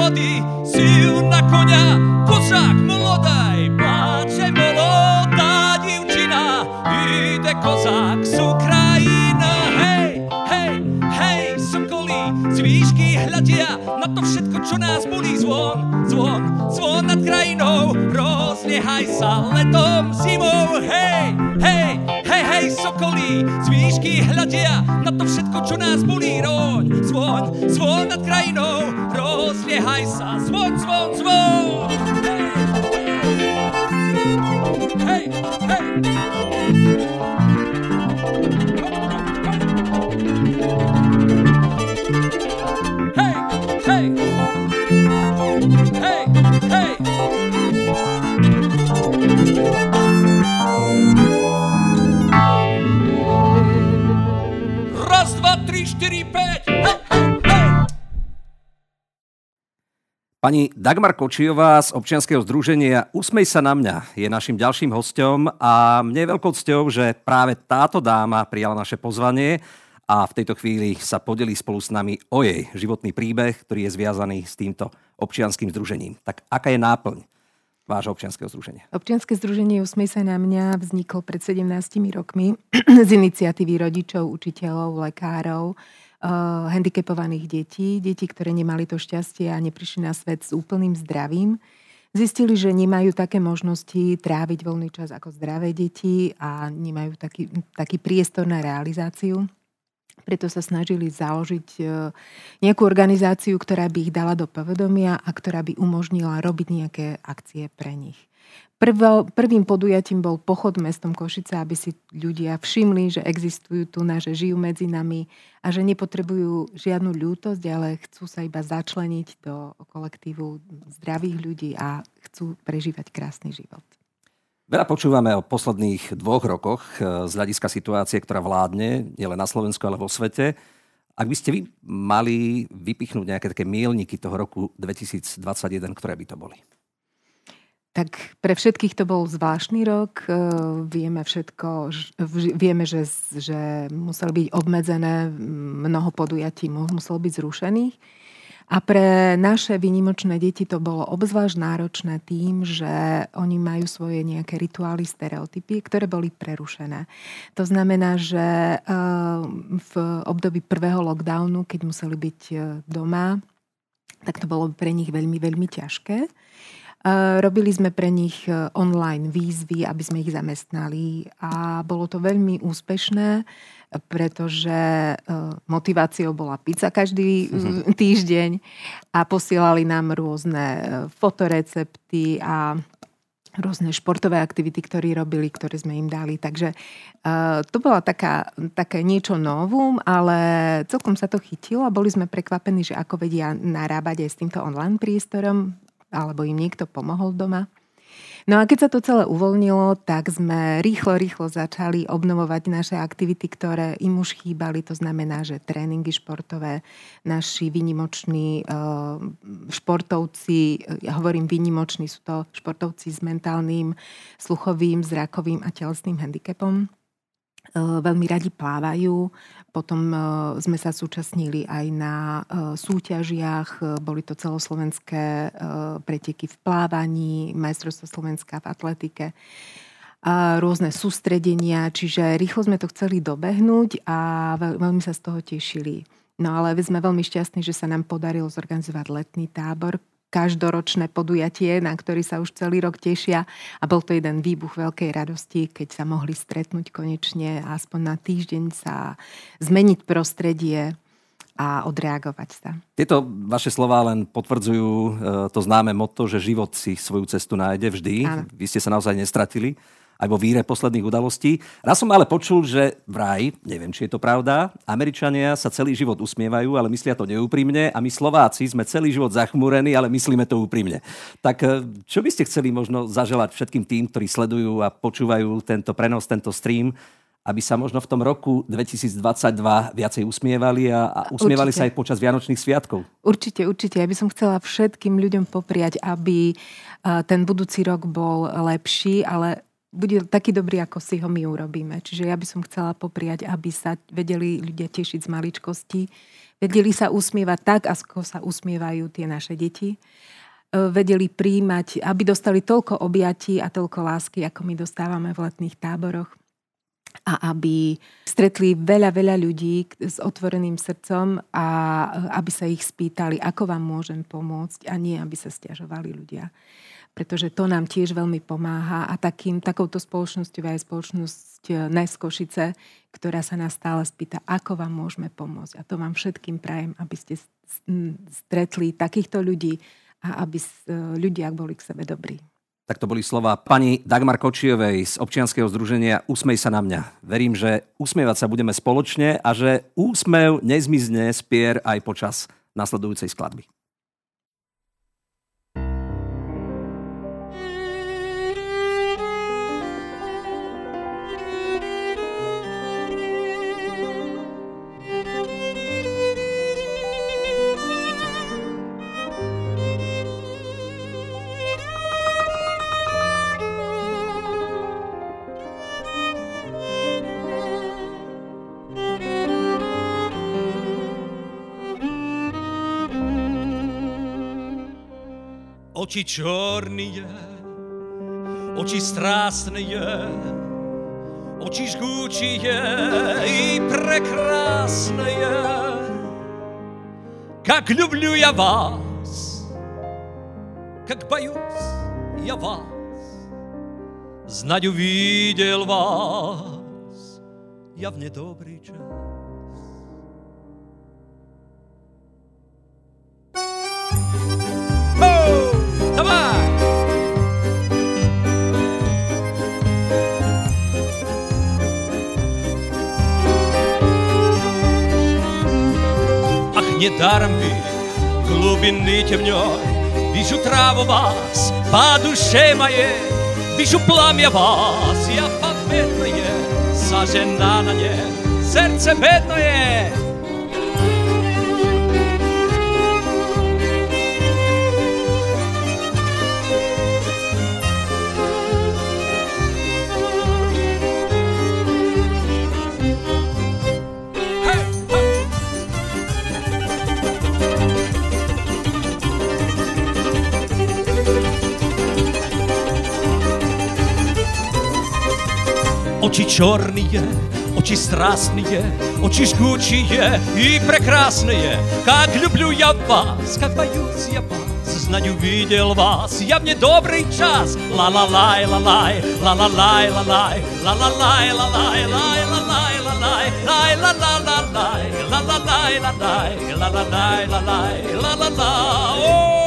vody, sil na konia, kozák molodaj, pláče molodá divčina, ide kozák z Ukrajina. Hej, hej, hej, sokolí, z výšky hľadia na to všetko, čo nás bolí zvon, zvon, zvon nad krajinou, rozliehaj sa letom, zimou, hej, hej, hej, sokolí, z výšky hľadia na to všetko, čo nás bolí, roň, zvon, zvon nad krajinou, rozliehaj sa, zvon, zvon, zvon. Hej, hej, hej. Hej, Pani Dagmar Kočijová z občianskeho združenia Usmej sa na mňa je našim ďalším hostom a mne je veľkou cťou, že práve táto dáma prijala naše pozvanie a v tejto chvíli sa podelí spolu s nami o jej životný príbeh, ktorý je zviazaný s týmto občianským združením. Tak aká je náplň vášho občianskeho združenia? Občianske združenie Usmej sa na mňa vzniklo pred 17 rokmi z iniciatívy rodičov, učiteľov, lekárov, handicapovaných detí, detí, ktoré nemali to šťastie a neprišli na svet s úplným zdravím. Zistili, že nemajú také možnosti tráviť voľný čas ako zdravé deti a nemajú taký, taký priestor na realizáciu. Preto sa snažili založiť e, nejakú organizáciu, ktorá by ich dala do povedomia a ktorá by umožnila robiť nejaké akcie pre nich. Prvo, prvým podujatím bol pochod mestom Košice, aby si ľudia všimli, že existujú tu na, že žijú medzi nami a že nepotrebujú žiadnu ľútosť, ale chcú sa iba začleniť do kolektívu zdravých ľudí a chcú prežívať krásny život. Veľa počúvame o posledných dvoch rokoch e, z hľadiska situácie, ktorá vládne, nielen na Slovensku, ale vo svete. Ak by ste vy mali vypichnúť nejaké také mielniky toho roku 2021, ktoré by to boli? Tak pre všetkých to bol zvláštny rok. E, vieme všetko, vieme, že, že museli byť obmedzené, mnoho podujatí muselo byť zrušených. A pre naše vynimočné deti to bolo obzvlášť náročné tým, že oni majú svoje nejaké rituály, stereotypy, ktoré boli prerušené. To znamená, že eh, v období prvého lockdownu, keď museli byť eh, doma, tak to bolo pre nich veľmi, veľmi ťažké. Eh, robili sme pre nich online výzvy, aby sme ich zamestnali a bolo to veľmi úspešné pretože e, motiváciou bola pizza každý mhm. týždeň a posielali nám rôzne fotorecepty a rôzne športové aktivity, ktoré robili, ktoré sme im dali. Takže uh, to bola taká, také niečo novum, ale celkom sa to chytilo a boli sme prekvapení, že ako vedia narábať aj s týmto online priestorom, alebo im niekto pomohol doma. No a keď sa to celé uvoľnilo, tak sme rýchlo, rýchlo začali obnovovať naše aktivity, ktoré im už chýbali. To znamená, že tréningy športové, naši vynimoční eh, športovci, ja hovorím vynimoční, sú to športovci s mentálnym, sluchovým, zrakovým a telesným handicapom veľmi radi plávajú. Potom sme sa súčasnili aj na súťažiach. Boli to celoslovenské preteky v plávaní, majstrovstvo Slovenska v atletike a rôzne sústredenia, čiže rýchlo sme to chceli dobehnúť a veľmi sa z toho tešili. No ale sme veľmi šťastní, že sa nám podarilo zorganizovať letný tábor, každoročné podujatie, na ktorý sa už celý rok tešia. A bol to jeden výbuch veľkej radosti, keď sa mohli stretnúť konečne a aspoň na týždeň sa zmeniť prostredie a odreagovať sa. Tieto vaše slova len potvrdzujú e, to známe motto, že život si svoju cestu nájde vždy. Áno. Vy ste sa naozaj nestratili aj vo víre posledných udalostí. Raz som ale počul, že vraj, neviem, či je to pravda, Američania sa celý život usmievajú, ale myslia to neúprimne a my Slováci sme celý život zachmúrení, ale myslíme to úprimne. Tak eh, čo by ste chceli možno zaželať všetkým tým, ktorí sledujú a počúvajú tento prenos, tento stream, aby sa možno v tom roku 2022 viacej usmievali a, a usmievali určite. sa aj počas Vianočných sviatkov. Určite, určite. Ja by som chcela všetkým ľuďom popriať, aby eh, ten budúci rok bol lepší, ale bude taký dobrý, ako si ho my urobíme. Čiže ja by som chcela popriať, aby sa vedeli ľudia tešiť z maličkosti, vedeli sa usmievať tak, ako sa usmievajú tie naše deti, e, vedeli príjmať, aby dostali toľko objatí a toľko lásky, ako my dostávame v letných táboroch. A aby stretli veľa, veľa ľudí s otvoreným srdcom a aby sa ich spýtali, ako vám môžem pomôcť a nie, aby sa stiažovali ľudia pretože to nám tiež veľmi pomáha a takým, takouto spoločnosťou aj spoločnosť e, Nes Košice, ktorá sa nás stále spýta, ako vám môžeme pomôcť. A to vám všetkým prajem, aby ste stretli takýchto ľudí a aby e, ľudia boli k sebe dobrí. Tak to boli slova pani Dagmar Kočiovej z občianskeho združenia Usmej sa na mňa. Verím, že usmievať sa budeme spoločne a že úsmev nezmizne spier aj počas nasledujúcej skladby. oči čornie, oči strásnie, oči žgúčie i прекрасные. Как люблю я вас, как боюсь я вас, знать увидел вас я в недобрый час. Недаром ведь глубины темней Вижу траву вас по душе моей, Вижу пламя вас, я победное, Сожжена на ней, сердце бедное, Очи черные, очи страстные, очи жгучие и прекрасные. Как люблю я вас, как боюсь я вас, знаю, видел вас, я в недобрый час. Ла-ла-лай, ла-лай, ла-ла-лай, ла-лай, ла-ла-лай, ла-лай, лай, ла-лай, лай, ла-ла-ла-лай, ла-ла-лай, ла-лай, ла-ла-лай, ла-лай, ла-ла-ла.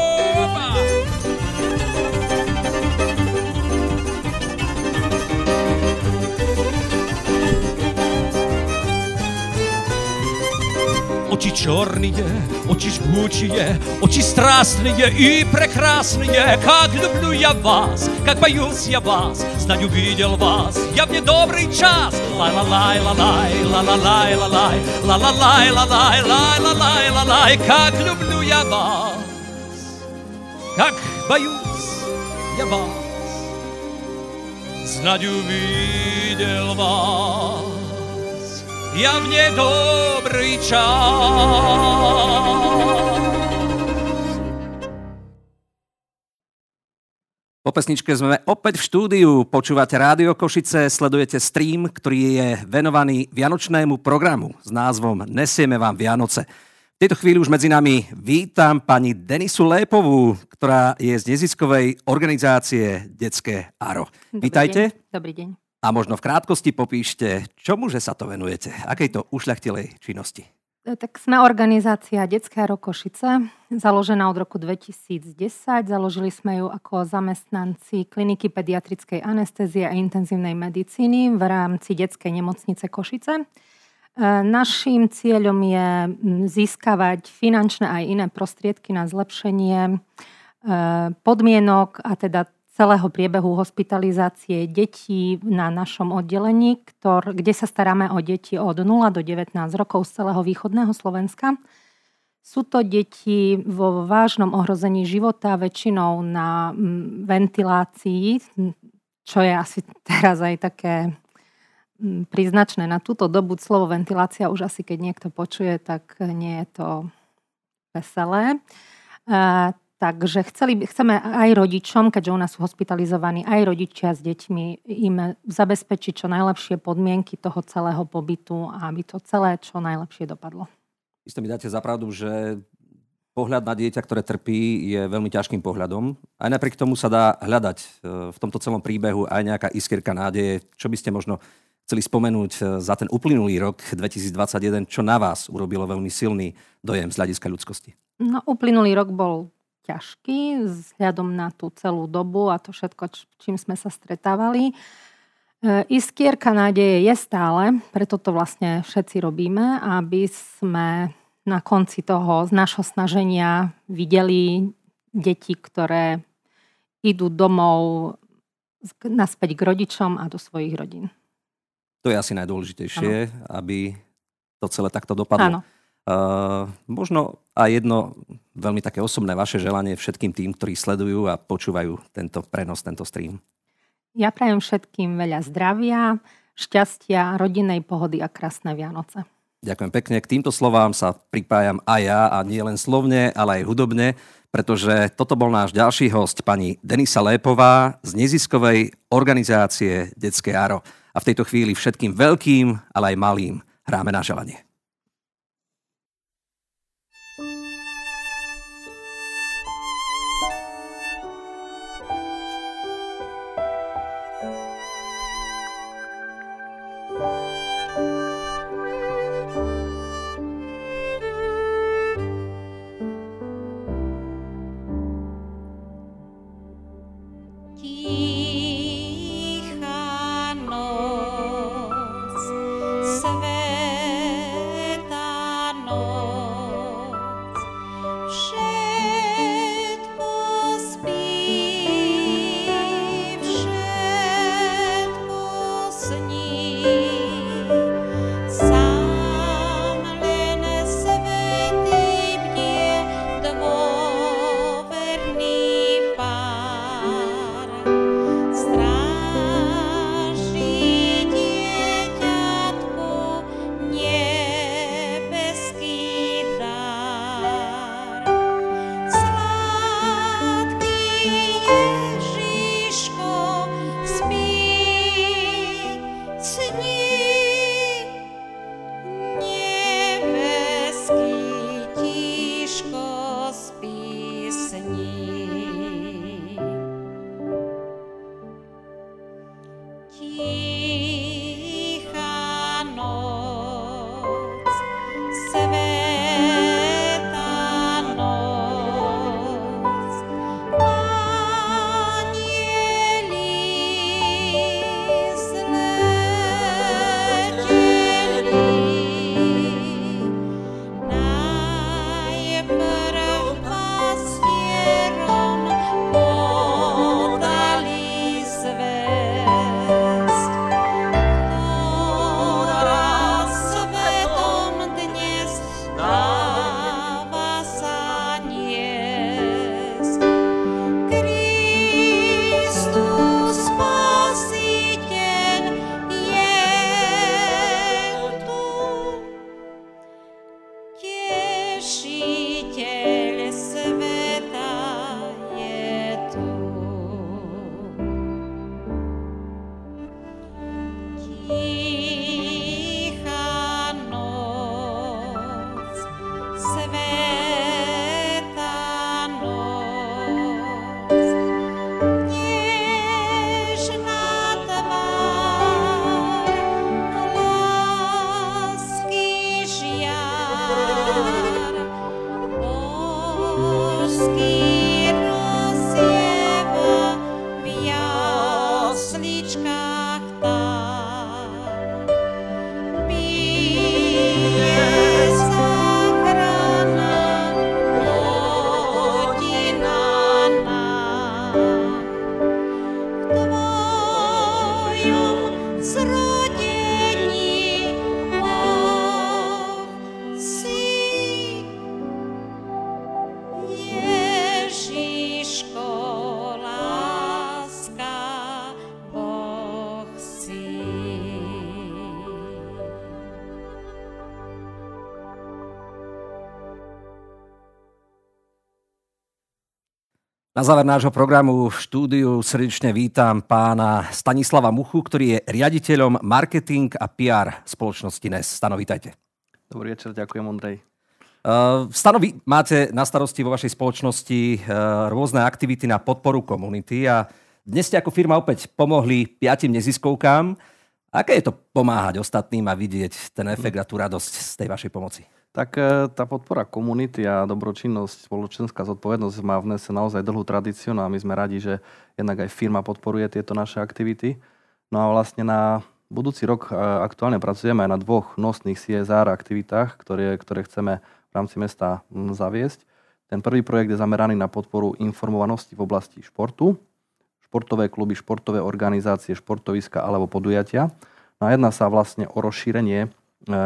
Очи черные, очи жгучие, очи страстные и прекрасные. Как люблю я вас, как боюсь я вас, знаю, видел вас, я в недобрый час. Лай-ла-лай, ла-лай, ла-ла-лай, ла-лай, ла-ла-лай, ла-лай, лай-ла-лай, ла-лай, как люблю я вас, как боюсь я вас, знаю, видел вас ja v nedobrý čas. Po pesničke sme opäť v štúdiu. Počúvate Rádio Košice, sledujete stream, ktorý je venovaný vianočnému programu s názvom Nesieme vám Vianoce. V tejto chvíli už medzi nami vítam pani Denisu Lépovú, ktorá je z neziskovej organizácie Detské Aro. Dobrý Vítajte. Deň. Dobrý deň. A možno v krátkosti popíšte, čomuže sa to venujete? Akej to ušľachtilej činnosti? E, tak sme organizácia Detská Rokošice, založená od roku 2010. Založili sme ju ako zamestnanci kliniky pediatrickej anestézie a intenzívnej medicíny v rámci detskej nemocnice Košice. E, naším cieľom je získavať finančné aj iné prostriedky na zlepšenie e, podmienok a teda celého priebehu hospitalizácie detí na našom oddelení, ktor, kde sa staráme o deti od 0 do 19 rokov z celého východného Slovenska. Sú to deti vo vážnom ohrození života, väčšinou na ventilácii, čo je asi teraz aj také príznačné na túto dobu. Slovo ventilácia už asi keď niekto počuje, tak nie je to veselé. Takže chceli, chceme aj rodičom, keďže u nás sú hospitalizovaní, aj rodičia s deťmi, im zabezpečiť čo najlepšie podmienky toho celého pobytu a aby to celé čo najlepšie dopadlo. Isto mi dáte zapravdu, že pohľad na dieťa, ktoré trpí, je veľmi ťažkým pohľadom. Aj napriek tomu sa dá hľadať e, v tomto celom príbehu aj nejaká iskierka nádeje. Čo by ste možno chceli spomenúť e, za ten uplynulý rok 2021, čo na vás urobilo veľmi silný dojem z hľadiska ľudskosti? No, uplynulý rok bol ťažký vzhľadom na tú celú dobu a to všetko, čím sme sa stretávali. E, iskierka nádeje je stále, preto to vlastne všetci robíme, aby sme na konci toho z našho snaženia videli deti, ktoré idú domov naspäť k rodičom a do svojich rodín. To je asi najdôležitejšie, ano. aby to celé takto dopadlo. Áno. Uh, možno aj jedno veľmi také osobné vaše želanie všetkým tým, ktorí sledujú a počúvajú tento prenos, tento stream. Ja prajem všetkým veľa zdravia, šťastia, rodinnej pohody a krásne Vianoce. Ďakujem pekne. K týmto slovám sa pripájam aj ja a nie len slovne, ale aj hudobne, pretože toto bol náš ďalší host, pani Denisa Lépová z neziskovej organizácie Detské Aro. A v tejto chvíli všetkým veľkým, ale aj malým hráme na želanie. Na záver nášho programu v štúdiu srdečne vítam pána Stanislava Muchu, ktorý je riaditeľom marketing a PR spoločnosti NES. Stano, vítajte. Dobrý večer, ďakujem Ondrej. Uh, Stano, vy máte na starosti vo vašej spoločnosti uh, rôzne aktivity na podporu komunity a dnes ste ako firma opäť pomohli piatim neziskovkám. Aké je to pomáhať ostatným a vidieť ten efekt a tú radosť z tej vašej pomoci? Tak e, tá podpora komunity a dobročinnosť, spoločenská zodpovednosť má v Nese naozaj dlhú tradíciu no a my sme radi, že jednak aj firma podporuje tieto naše aktivity. No a vlastne na budúci rok e, aktuálne pracujeme aj na dvoch nosných CSR aktivitách, ktoré, ktoré chceme v rámci mesta zaviesť. Ten prvý projekt je zameraný na podporu informovanosti v oblasti športu, športové kluby, športové organizácie, športoviska alebo podujatia. No a jedná sa vlastne o rozšírenie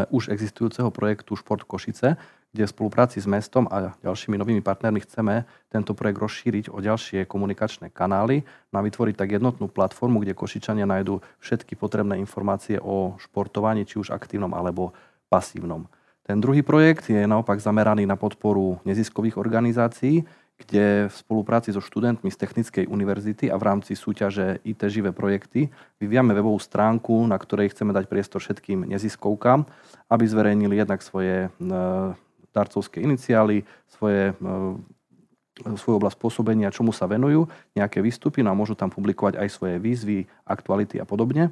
už existujúceho projektu Šport Košice, kde v spolupráci s mestom a ďalšími novými partnermi chceme tento projekt rozšíriť o ďalšie komunikačné kanály a vytvoriť tak jednotnú platformu, kde Košičania nájdú všetky potrebné informácie o športovaní, či už aktívnom alebo pasívnom. Ten druhý projekt je naopak zameraný na podporu neziskových organizácií, kde v spolupráci so študentmi z Technickej univerzity a v rámci súťaže IT živé projekty vyvíjame webovú stránku, na ktorej chceme dať priestor všetkým neziskovkám, aby zverejnili jednak svoje e, darcovské iniciály, svoje e, svoju oblasť pôsobenia, čomu sa venujú, nejaké výstupy, no a môžu tam publikovať aj svoje výzvy, aktuality a podobne.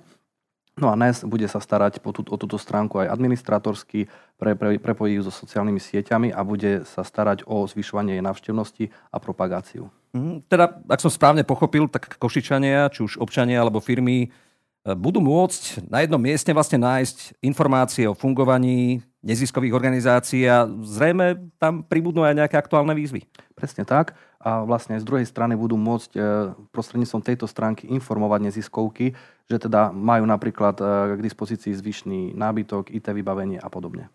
No a NES bude sa starať po tú, o túto stránku aj administratorsky, pre, pre, prepojí ju so sociálnymi sieťami a bude sa starať o zvyšovanie jej návštevnosti a propagáciu. Mm, teda, ak som správne pochopil, tak Košičania, či už občania alebo firmy, e, budú môcť na jednom mieste vlastne nájsť informácie o fungovaní neziskových organizácií a zrejme tam pribudnú aj nejaké aktuálne výzvy. Presne tak a vlastne z druhej strany budú môcť e, prostredníctvom tejto stránky informovať neziskovky, že teda majú napríklad e, k dispozícii zvyšný nábytok, IT vybavenie a podobne.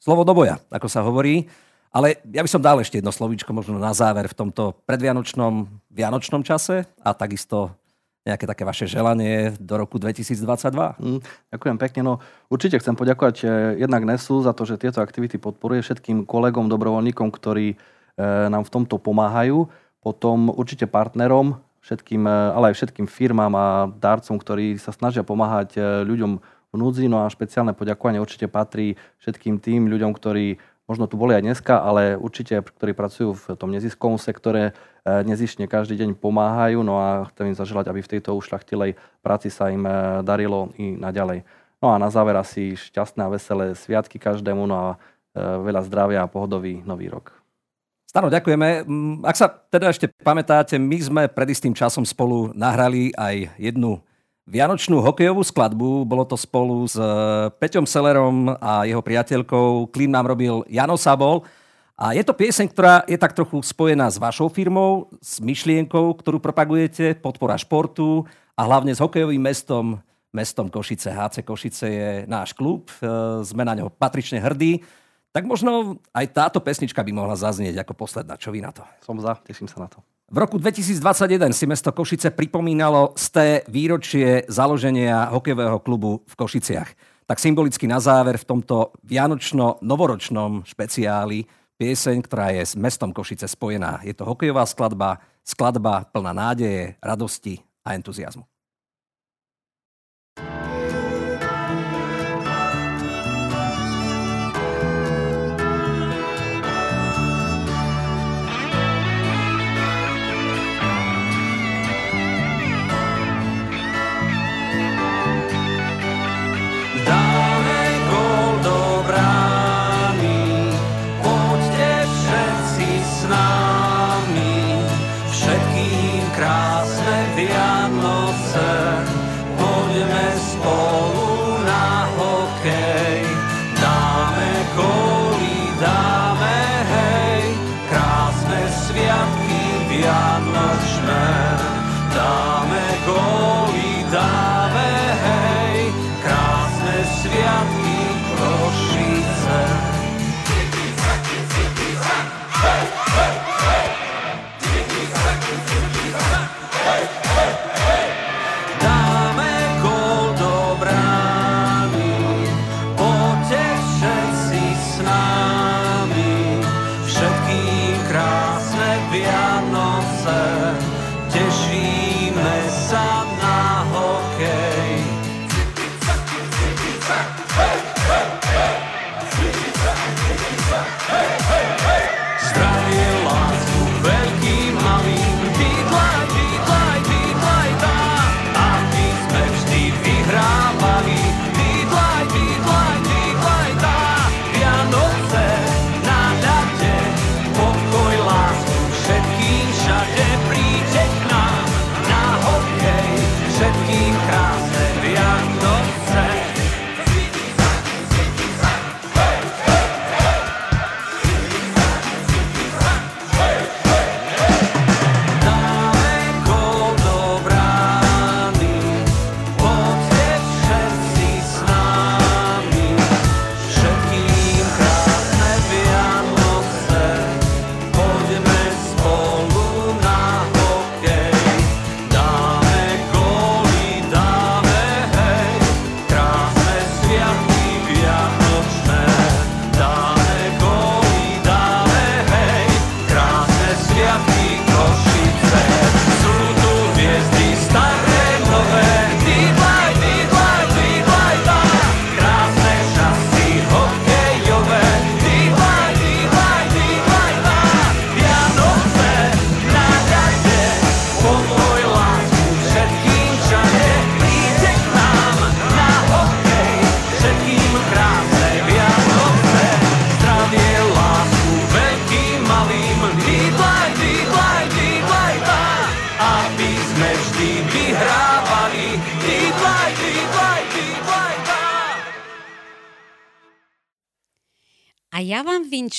Slovo do boja, ako sa hovorí. Ale ja by som dal ešte jedno slovíčko možno na záver v tomto predvianočnom, vianočnom čase a takisto nejaké také vaše želanie do roku 2022? Mm, ďakujem pekne. No, určite chcem poďakovať e, jednak NESu za to, že tieto aktivity podporuje všetkým kolegom, dobrovoľníkom, ktorí E, nám v tomto pomáhajú. Potom určite partnerom, všetkým, e, ale aj všetkým firmám a darcom, ktorí sa snažia pomáhať ľuďom v núdzi. No a špeciálne poďakovanie určite patrí všetkým tým ľuďom, ktorí možno tu boli aj dneska, ale určite, ktorí pracujú v tom neziskovom sektore, nezišne každý deň pomáhajú. No a chcem im zaželať, aby v tejto ušľachtilej práci sa im darilo i naďalej. No a na záver asi šťastné a veselé sviatky každému, no a veľa zdravia a pohodový nový rok. Stano, ďakujeme. Mm, ak sa teda ešte pamätáte, my sme pred istým časom spolu nahrali aj jednu vianočnú hokejovú skladbu. Bolo to spolu s Peťom Sellerom a jeho priateľkou. Klím nám robil Jano Sabol. A je to pieseň, ktorá je tak trochu spojená s vašou firmou, s myšlienkou, ktorú propagujete, podpora športu a hlavne s hokejovým mestom, mestom Košice. HC Košice je náš klub, e, sme na ňo patrične hrdí. Tak možno aj táto pesnička by mohla zaznieť ako posledná. Čo vy na to? Som za, teším sa na to. V roku 2021 si mesto Košice pripomínalo z té výročie založenia hokejového klubu v Košiciach. tak symbolicky na záver v tomto vianočno-novoročnom špeciáli pieseň, ktorá je s mestom Košice spojená. Je to hokejová skladba, skladba plná nádeje, radosti a entuziasmu.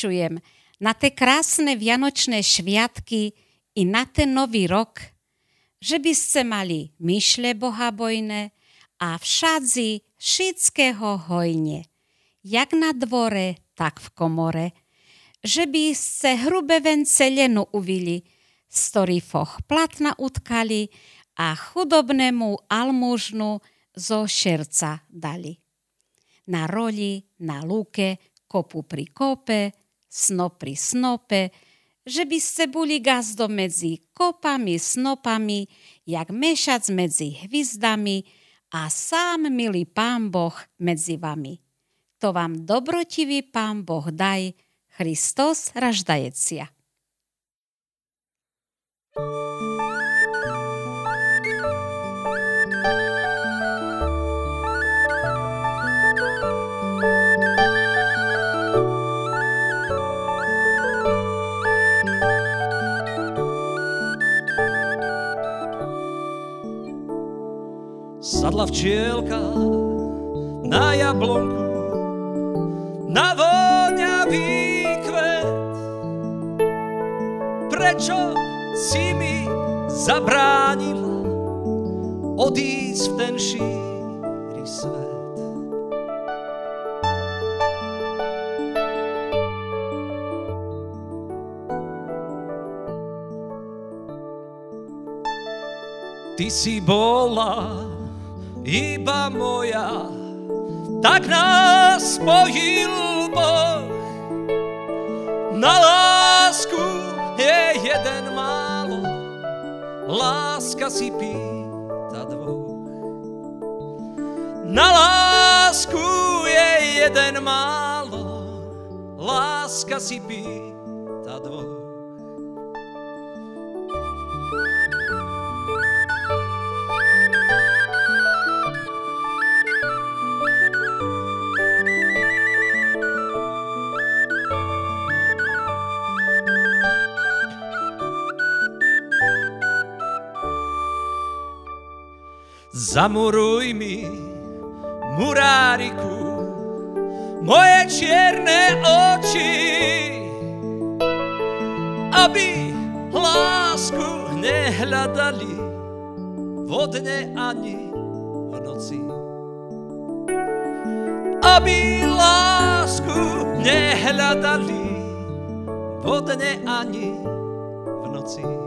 Vyvinčujem na tie krásne vianočné šviatky i na ten nový rok, že by ste mali myšle bohabojné a všadzi všetkého hojne, jak na dvore, tak v komore, že by ste hrube vence lenu uvili, z foch platna utkali a chudobnému almužnu zo šerca dali. Na roli, na lúke, kopu pri kope, snop pri snope, že by ste boli gazdo medzi kopami, snopami, jak mešac medzi hvizdami a sám milý pán Boh medzi vami. To vám dobrotivý pán Boh daj, Christos raždajecia. thank you ten šíry svet? Ty si bola iba moja, tak nás spojil Boh. Na lásku je jeden málo, láska si pýta Na lásku je jeden málo, láska si pýta dvoch. Zamuruj mi, muráriku, moje čierne oči, aby lásku nehľadali vodne ani v noci. Aby lásku nehľadali vodne ani v noci.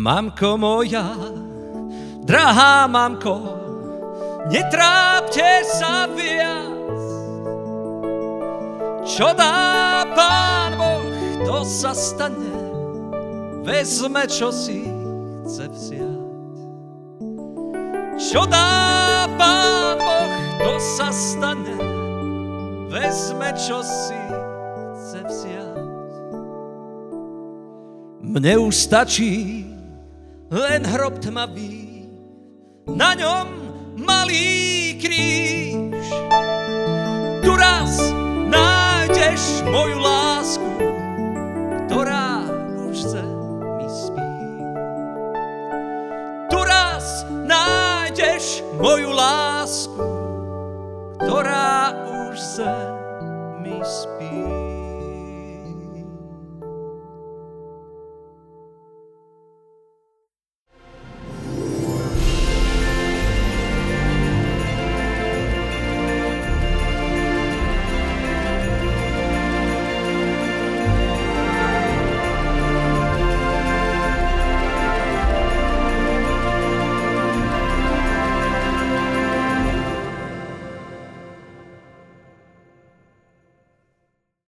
Mamko moja, drahá mamko, netrápte sa viac. Čo dá Pán Boh, to sa stane, vezme, čo si chce vziať. Čo dá Pán Boh, to sa stane, vezme, čo si chce vziať. Mne už stačí len hrob tmavý, na ňom malý kríž. Tu raz nájdeš moju lásku, ktorá už mi spí. Tu raz nájdeš moju lásku, ktorá už mi spí.